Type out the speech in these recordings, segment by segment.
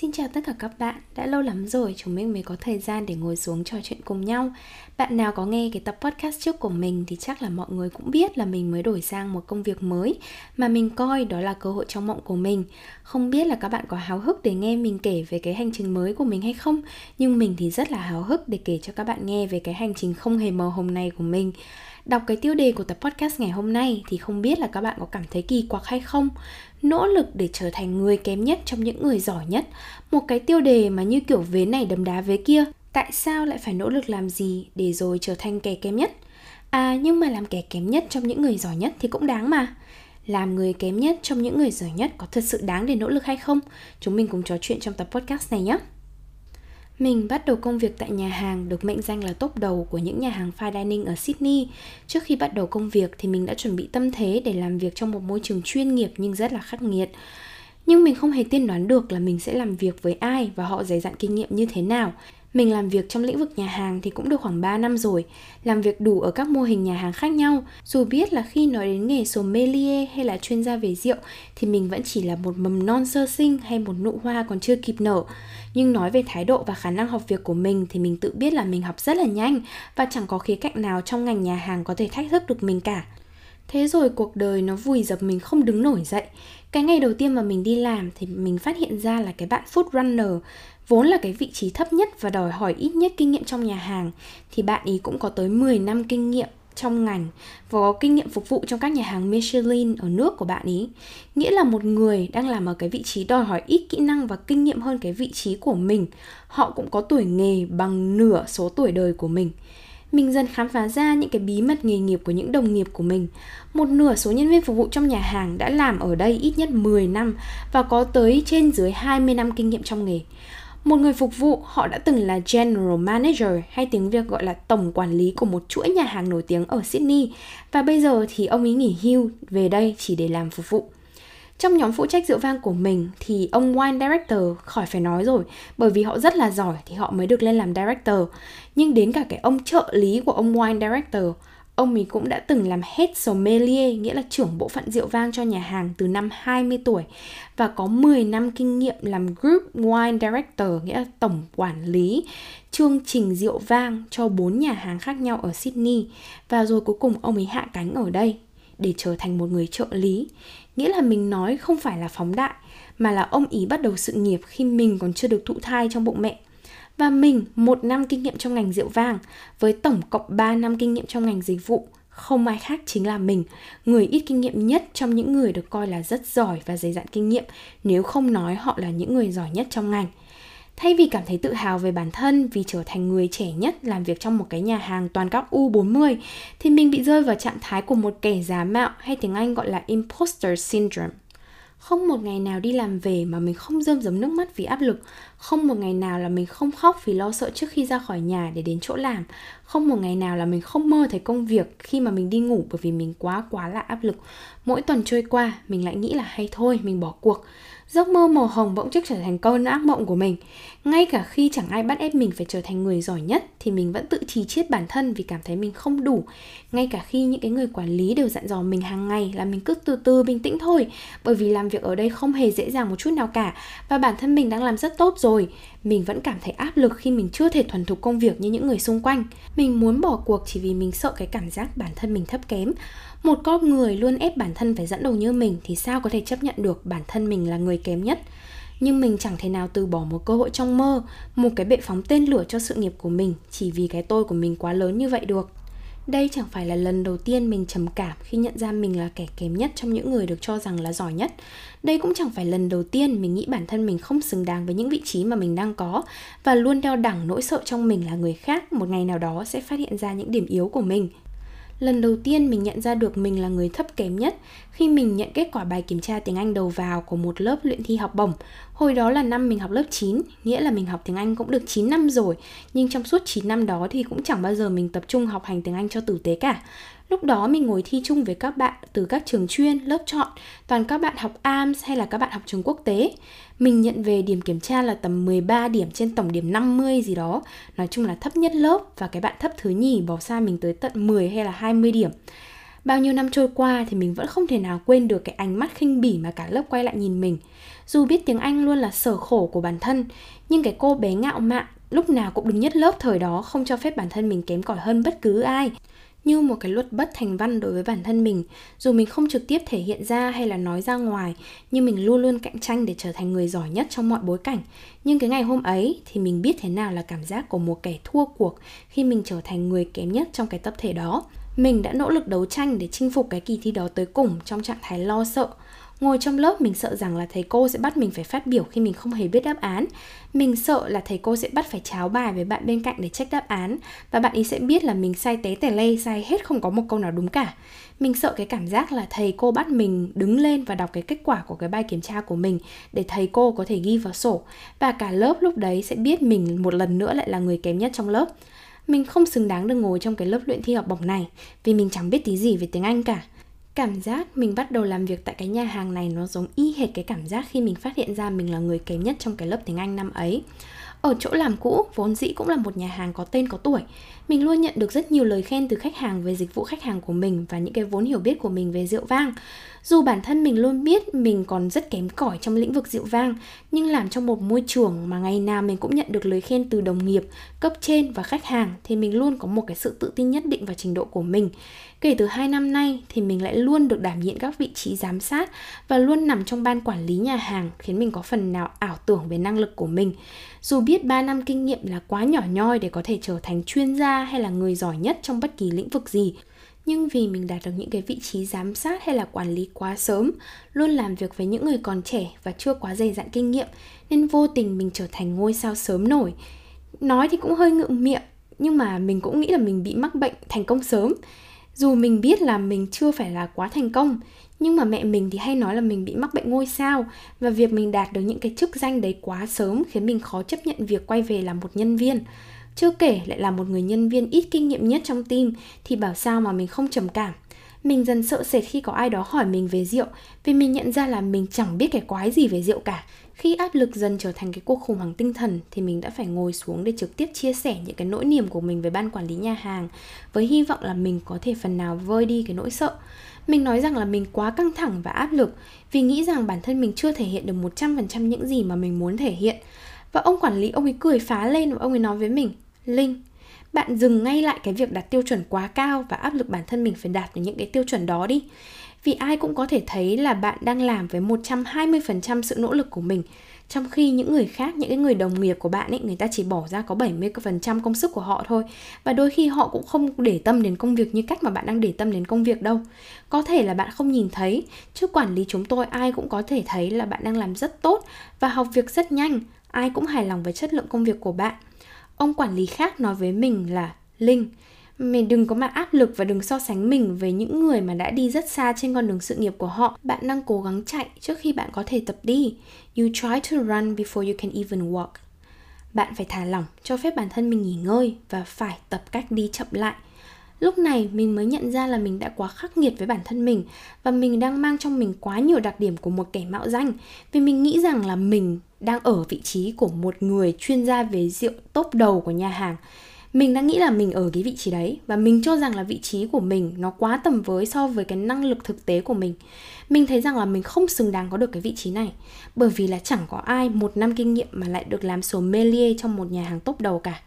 Xin chào tất cả các bạn, đã lâu lắm rồi chúng mình mới có thời gian để ngồi xuống trò chuyện cùng nhau. Bạn nào có nghe cái tập podcast trước của mình thì chắc là mọi người cũng biết là mình mới đổi sang một công việc mới Mà mình coi đó là cơ hội trong mộng của mình. Không biết là các bạn có háo hức để nghe mình kể về cái hành trình mới của mình hay không Nhưng mình thì rất là háo hức để kể cho các bạn nghe về cái hành trình không hề màu hồng này của mình. Đọc cái tiêu đề của tập podcast ngày hôm nay thì không biết là các bạn có cảm thấy kỳ quặc hay không? Nỗ lực để trở thành người kém nhất trong những người giỏi nhất. Một cái tiêu đề mà như kiểu vế này đấm đá vế kia. Tại sao lại phải nỗ lực làm gì để rồi trở thành kẻ kém nhất? À nhưng mà làm kẻ kém nhất trong những người giỏi nhất thì cũng đáng mà. Làm người kém nhất trong những người giỏi nhất có thật sự đáng để nỗ lực hay không? Chúng mình cùng trò chuyện trong tập podcast này nhé mình bắt đầu công việc tại nhà hàng được mệnh danh là top đầu của những nhà hàng fine dining ở Sydney. Trước khi bắt đầu công việc thì mình đã chuẩn bị tâm thế để làm việc trong một môi trường chuyên nghiệp nhưng rất là khắc nghiệt. Nhưng mình không hề tiên đoán được là mình sẽ làm việc với ai và họ dày dặn kinh nghiệm như thế nào. Mình làm việc trong lĩnh vực nhà hàng thì cũng được khoảng 3 năm rồi, làm việc đủ ở các mô hình nhà hàng khác nhau. Dù biết là khi nói đến nghề sommelier hay là chuyên gia về rượu thì mình vẫn chỉ là một mầm non sơ sinh hay một nụ hoa còn chưa kịp nở. Nhưng nói về thái độ và khả năng học việc của mình thì mình tự biết là mình học rất là nhanh và chẳng có khía cạnh nào trong ngành nhà hàng có thể thách thức được mình cả. Thế rồi cuộc đời nó vùi dập mình không đứng nổi dậy cái ngày đầu tiên mà mình đi làm thì mình phát hiện ra là cái bạn food runner Vốn là cái vị trí thấp nhất và đòi hỏi ít nhất kinh nghiệm trong nhà hàng, Thì bạn ý cũng có tới 10 năm kinh nghiệm trong ngành, và có kinh nghiệm phục vụ trong các nhà hàng Michelin ở nước của bạn ý. Nghĩa là một người đang làm ở cái vị trí đòi hỏi ít kỹ năng và kinh nghiệm hơn cái vị trí của mình. Họ cũng có tuổi nghề bằng nửa số tuổi đời của mình mình dần khám phá ra những cái bí mật nghề nghiệp của những đồng nghiệp của mình. Một nửa số nhân viên phục vụ trong nhà hàng đã làm ở đây ít nhất 10 năm và có tới trên dưới 20 năm kinh nghiệm trong nghề. Một người phục vụ, họ đã từng là General Manager hay tiếng Việt gọi là tổng quản lý của một chuỗi nhà hàng nổi tiếng ở Sydney và bây giờ thì ông ấy nghỉ hưu về đây chỉ để làm phục vụ. Trong nhóm phụ trách rượu vang của mình thì ông wine director khỏi phải nói rồi bởi vì họ rất là giỏi thì họ mới được lên làm director. Nhưng đến cả cái ông trợ lý của ông wine director, ông ấy cũng đã từng làm head sommelier nghĩa là trưởng bộ phận rượu vang cho nhà hàng từ năm 20 tuổi và có 10 năm kinh nghiệm làm group wine director nghĩa là tổng quản lý chương trình rượu vang cho bốn nhà hàng khác nhau ở Sydney và rồi cuối cùng ông ấy hạ cánh ở đây để trở thành một người trợ lý nghĩa là mình nói không phải là phóng đại mà là ông ý bắt đầu sự nghiệp khi mình còn chưa được thụ thai trong bụng mẹ và mình một năm kinh nghiệm trong ngành rượu vang với tổng cộng 3 năm kinh nghiệm trong ngành dịch vụ không ai khác chính là mình, người ít kinh nghiệm nhất trong những người được coi là rất giỏi và dày dặn kinh nghiệm, nếu không nói họ là những người giỏi nhất trong ngành. Thay vì cảm thấy tự hào về bản thân vì trở thành người trẻ nhất làm việc trong một cái nhà hàng toàn các U40 thì mình bị rơi vào trạng thái của một kẻ giả mạo hay tiếng Anh gọi là imposter syndrome. Không một ngày nào đi làm về mà mình không rơm rớm nước mắt vì áp lực. Không một ngày nào là mình không khóc vì lo sợ trước khi ra khỏi nhà để đến chỗ làm. Không một ngày nào là mình không mơ thấy công việc khi mà mình đi ngủ bởi vì mình quá quá là áp lực. Mỗi tuần trôi qua, mình lại nghĩ là hay thôi, mình bỏ cuộc. Giấc mơ màu hồng bỗng chốc trở thành cơn ác mộng của mình. Ngay cả khi chẳng ai bắt ép mình phải trở thành người giỏi nhất, Thì mình vẫn tự trì chiết bản thân vì cảm thấy mình không đủ. Ngay cả khi những cái người quản lý đều dặn dò mình hàng ngày là mình cứ từ từ bình tĩnh thôi, Bởi vì làm việc ở đây không hề dễ dàng một chút nào cả, Và bản thân mình đang làm rất tốt rồi. Mình vẫn cảm thấy áp lực khi mình chưa thể thuần thục công việc như những người xung quanh. Mình muốn bỏ cuộc chỉ vì mình sợ cái cảm giác bản thân mình thấp kém. Một con người luôn ép bản thân phải dẫn đầu như mình thì sao có thể chấp nhận được bản thân mình là người kém nhất. Nhưng mình chẳng thể nào từ bỏ một cơ hội trong mơ, một cái bệ phóng tên lửa cho sự nghiệp của mình chỉ vì cái tôi của mình quá lớn như vậy được. Đây chẳng phải là lần đầu tiên mình trầm cảm khi nhận ra mình là kẻ kém nhất trong những người được cho rằng là giỏi nhất. Đây cũng chẳng phải lần đầu tiên mình nghĩ bản thân mình không xứng đáng với những vị trí mà mình đang có và luôn đeo đẳng nỗi sợ trong mình là người khác. Một ngày nào đó sẽ phát hiện ra những điểm yếu của mình. Lần đầu tiên mình nhận ra được mình là người thấp kém nhất khi mình nhận kết quả bài kiểm tra tiếng Anh đầu vào của một lớp luyện thi học bổng. Hồi đó là năm mình học lớp 9, nghĩa là mình học tiếng Anh cũng được 9 năm rồi, nhưng trong suốt 9 năm đó thì cũng chẳng bao giờ mình tập trung học hành tiếng Anh cho tử tế cả. Lúc đó mình ngồi thi chung với các bạn từ các trường chuyên, lớp chọn, toàn các bạn học AMS hay là các bạn học trường quốc tế. Mình nhận về điểm kiểm tra là tầm 13 điểm trên tổng điểm 50 gì đó. Nói chung là thấp nhất lớp và cái bạn thấp thứ nhì bỏ xa mình tới tận 10 hay là 20 điểm. Bao nhiêu năm trôi qua thì mình vẫn không thể nào quên được cái ánh mắt khinh bỉ mà cả lớp quay lại nhìn mình. Dù biết tiếng Anh luôn là sở khổ của bản thân, nhưng cái cô bé ngạo mạn lúc nào cũng đứng nhất lớp thời đó không cho phép bản thân mình kém cỏi hơn bất cứ ai như một cái luật bất thành văn đối với bản thân mình. Dù mình không trực tiếp thể hiện ra hay là nói ra ngoài, nhưng mình luôn luôn cạnh tranh để trở thành người giỏi nhất trong mọi bối cảnh. Nhưng cái ngày hôm ấy thì mình biết thế nào là cảm giác của một kẻ thua cuộc khi mình trở thành người kém nhất trong cái tập thể đó. Mình đã nỗ lực đấu tranh để chinh phục cái kỳ thi đó tới cùng trong trạng thái lo sợ. Ngồi trong lớp mình sợ rằng là thầy cô sẽ bắt mình phải phát biểu khi mình không hề biết đáp án. Mình sợ là thầy cô sẽ bắt phải cháo bài với bạn bên cạnh để trách đáp án và bạn ấy sẽ biết là mình sai té tẻ lê, sai hết không có một câu nào đúng cả. Mình sợ cái cảm giác là thầy cô bắt mình đứng lên và đọc cái kết quả của cái bài kiểm tra của mình để thầy cô có thể ghi vào sổ và cả lớp lúc đấy sẽ biết mình một lần nữa lại là người kém nhất trong lớp. Mình không xứng đáng được ngồi trong cái lớp luyện thi học bổng này vì mình chẳng biết tí gì về tiếng Anh cả Cảm giác mình bắt đầu làm việc tại cái nhà hàng này nó giống y hệt cái cảm giác khi mình phát hiện ra mình là người kém nhất trong cái lớp tiếng Anh năm ấy. Ở chỗ làm cũ, vốn dĩ cũng là một nhà hàng có tên có tuổi. Mình luôn nhận được rất nhiều lời khen từ khách hàng về dịch vụ khách hàng của mình và những cái vốn hiểu biết của mình về rượu vang. Dù bản thân mình luôn biết mình còn rất kém cỏi trong lĩnh vực rượu vang, nhưng làm trong một môi trường mà ngày nào mình cũng nhận được lời khen từ đồng nghiệp, cấp trên và khách hàng thì mình luôn có một cái sự tự tin nhất định vào trình độ của mình. Kể từ 2 năm nay thì mình lại luôn được đảm nhiệm các vị trí giám sát và luôn nằm trong ban quản lý nhà hàng khiến mình có phần nào ảo tưởng về năng lực của mình. Dù biết 3 năm kinh nghiệm là quá nhỏ nhoi để có thể trở thành chuyên gia gia hay là người giỏi nhất trong bất kỳ lĩnh vực gì, nhưng vì mình đạt được những cái vị trí giám sát hay là quản lý quá sớm luôn làm việc với những người còn trẻ và chưa quá dày dặn kinh nghiệm nên vô tình mình trở thành ngôi sao sớm nổi. Nói thì cũng hơi ngượng miệng nhưng mà mình cũng nghĩ là mình bị mắc bệnh thành công sớm. Dù mình biết là mình chưa phải là quá thành công nhưng mà mẹ mình thì hay nói là mình bị mắc bệnh ngôi sao và việc mình đạt được những cái chức danh đấy quá sớm khiến mình khó chấp nhận việc quay về làm một nhân viên chưa kể lại là một người nhân viên ít kinh nghiệm nhất trong team, thì bảo sao mà mình không trầm cảm. Mình dần sợ sệt khi có ai đó hỏi mình về rượu, vì mình nhận ra là mình chẳng biết cái quái gì về rượu cả. Khi áp lực dần trở thành cái cuộc khủng hoảng tinh thần, thì mình đã phải ngồi xuống để trực tiếp chia sẻ những cái nỗi niềm của mình với ban quản lý nhà hàng, với hy vọng là mình có thể phần nào vơi đi cái nỗi sợ. Mình nói rằng là mình quá căng thẳng và áp lực, vì nghĩ rằng bản thân mình chưa thể hiện được 100% những gì mà mình muốn thể hiện. Và ông quản lý, ông ấy cười phá lên và ông ấy nói với mình Linh, bạn dừng ngay lại cái việc đặt tiêu chuẩn quá cao và áp lực bản thân mình phải đạt được những cái tiêu chuẩn đó đi. Vì ai cũng có thể thấy là bạn đang làm với 120% sự nỗ lực của mình trong khi những người khác, những cái người đồng nghiệp của bạn ấy, người ta chỉ bỏ ra có 70% công sức của họ thôi. Và đôi khi họ cũng không để tâm đến công việc như cách mà bạn đang để tâm đến công việc đâu. Có thể là bạn không nhìn thấy, chứ quản lý chúng tôi ai cũng có thể thấy là bạn đang làm rất tốt và học việc rất nhanh. Ai cũng hài lòng với chất lượng công việc của bạn. Ông quản lý khác nói với mình là Linh, mình đừng có mà áp lực và đừng so sánh mình với những người mà đã đi rất xa trên con đường sự nghiệp của họ. Bạn đang cố gắng chạy trước khi bạn có thể tập đi. You try to run before you can even walk. Bạn phải thả lỏng, cho phép bản thân mình nghỉ ngơi và phải tập cách đi chậm lại. Lúc này, mình mới nhận ra là mình đã quá khắc nghiệt với bản thân mình và mình đang mang trong mình quá nhiều đặc điểm của một kẻ mạo danh vì mình nghĩ rằng là mình đang ở vị trí của một người chuyên gia về rượu top đầu của nhà hàng. Mình đã nghĩ là mình ở cái vị trí đấy và mình cho rằng là vị trí của mình nó quá tầm với so với cái năng lực thực tế của mình. Mình thấy rằng là mình không xứng đáng có được cái vị trí này bởi vì là chẳng có ai một năm kinh nghiệm mà lại được làm sommelier trong một nhà hàng top đầu cả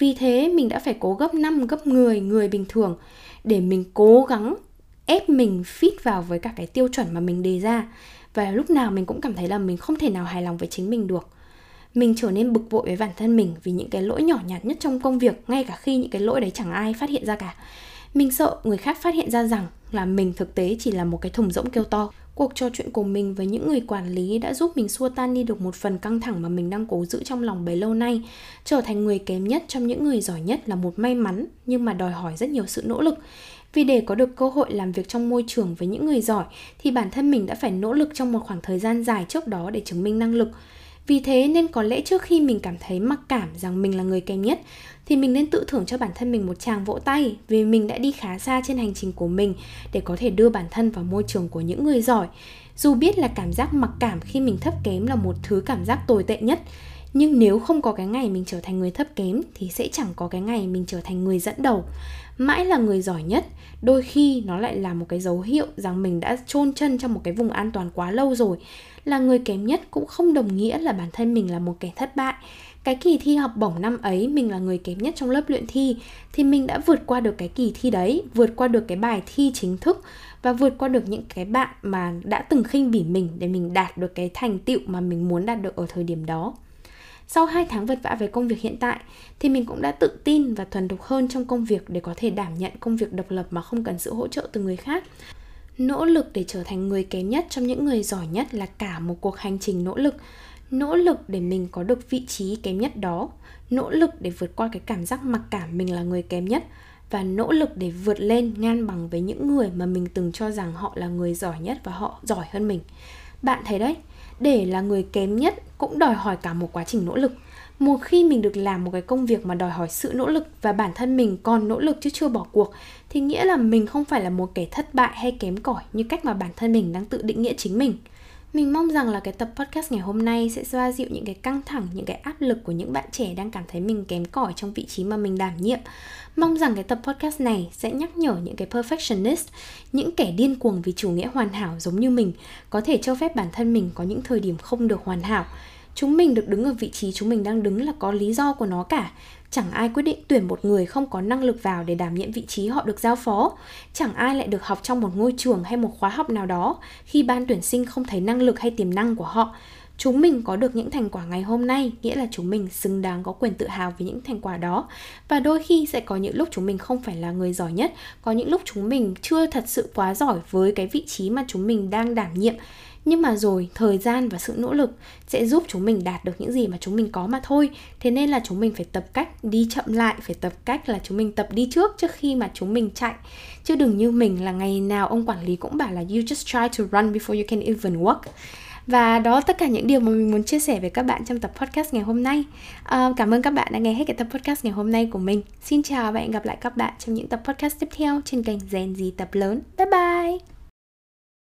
vì thế, mình đã phải cố gấp 5 gấp 10 người bình thường để mình cố gắng ép mình fit vào với cả cái tiêu chuẩn mà mình đề ra. Và lúc nào mình cũng cảm thấy là mình không thể nào hài lòng với chính mình được. Mình trở nên bực bội với bản thân mình vì những cái lỗi nhỏ nhặt nhất trong công việc, ngay cả khi những cái lỗi đấy chẳng ai phát hiện ra cả. Mình sợ người khác phát hiện ra rằng là mình thực tế chỉ là một cái thùng rỗng kêu to cuộc trò chuyện của mình với những người quản lý đã giúp mình xua tan đi được một phần căng thẳng mà mình đang cố giữ trong lòng bấy lâu nay. Trở thành người kém nhất trong những người giỏi nhất là một may mắn, nhưng mà đòi hỏi rất nhiều sự nỗ lực. Vì để có được cơ hội làm việc trong môi trường với những người giỏi, thì bản thân mình đã phải nỗ lực trong một khoảng thời gian dài trước đó để chứng minh năng lực vì thế nên có lẽ trước khi mình cảm thấy mặc cảm rằng mình là người kém nhất thì mình nên tự thưởng cho bản thân mình một tràng vỗ tay vì mình đã đi khá xa trên hành trình của mình để có thể đưa bản thân vào môi trường của những người giỏi. Dù biết là cảm giác mặc cảm khi mình thấp kém là một thứ cảm giác tồi tệ nhất, nhưng nếu không có cái ngày mình trở thành người thấp kém thì sẽ chẳng có cái ngày mình trở thành người dẫn đầu. Mãi là người giỏi nhất, đôi khi nó lại là một cái dấu hiệu rằng mình đã chôn chân trong một cái vùng an toàn quá lâu rồi. Là người kém nhất cũng không đồng nghĩa là bản thân mình là một kẻ thất bại. Cái kỳ thi học bổng năm ấy mình là người kém nhất trong lớp luyện thi, thì mình đã vượt qua được cái kỳ thi đấy, vượt qua được cái bài thi chính thức và vượt qua được những cái bạn mà đã từng khinh bỉ mình để mình đạt được cái thành tựu mà mình muốn đạt được ở thời điểm đó sau 2 tháng vật vã với công việc hiện tại thì mình cũng đã tự tin và thuần thục hơn trong công việc để có thể đảm nhận công việc độc lập mà không cần sự hỗ trợ từ người khác. Nỗ lực để trở thành người kém nhất trong những người giỏi nhất là cả một cuộc hành trình nỗ lực. Nỗ lực để mình có được vị trí kém nhất đó, nỗ lực để vượt qua cái cảm giác mặc cảm mình là người kém nhất và nỗ lực để vượt lên ngang bằng với những người mà mình từng cho rằng họ là người giỏi nhất và họ giỏi hơn mình. Bạn thấy đấy, để là người kém nhất cũng đòi hỏi cả một quá trình nỗ lực. Một khi mình được làm một cái công việc mà đòi hỏi sự nỗ lực và bản thân mình còn nỗ lực chứ chưa bỏ cuộc thì nghĩa là mình không phải là một kẻ thất bại hay kém cỏi như cách mà bản thân mình đang tự định nghĩa chính mình mình mong rằng là cái tập podcast ngày hôm nay sẽ xoa dịu những cái căng thẳng, những cái áp lực của những bạn trẻ đang cảm thấy mình kém cỏi trong vị trí mà mình đảm nhiệm. Mong rằng cái tập podcast này sẽ nhắc nhở những cái perfectionist, những kẻ điên cuồng vì chủ nghĩa hoàn hảo giống như mình, có thể cho phép bản thân mình có những thời điểm không được hoàn hảo. Chúng mình được đứng ở vị trí chúng mình đang đứng là có lý do của nó cả Chẳng ai quyết định tuyển một người không có năng lực vào để đảm nhiệm vị trí họ được giao phó. Chẳng ai lại được học trong một ngôi trường hay một khóa học nào đó khi ban tuyển sinh không thấy năng lực hay tiềm năng của họ. Chúng mình có được những thành quả ngày hôm nay nghĩa là chúng mình xứng đáng có quyền tự hào về những thành quả đó. Và đôi khi sẽ có những lúc chúng mình không phải là người giỏi nhất, có những lúc chúng mình chưa thật sự quá giỏi với cái vị trí mà chúng mình đang đảm nhiệm nhưng mà rồi thời gian và sự nỗ lực sẽ giúp chúng mình đạt được những gì mà chúng mình có mà thôi. Thế nên là chúng mình phải tập cách đi chậm lại phải tập cách là chúng mình tập đi trước trước khi mà chúng mình chạy. Chứ đừng như mình là ngày nào ông quản lý cũng bảo là you just try to run before you can even walk và đó tất cả những điều mà mình muốn chia sẻ với các bạn trong tập podcast ngày hôm nay. À, cảm ơn các bạn đã nghe hết cái tập podcast ngày hôm nay của mình. Xin chào và hẹn gặp lại các bạn trong những tập podcast tiếp theo trên kênh Gen Z tập lớn. Bye bye!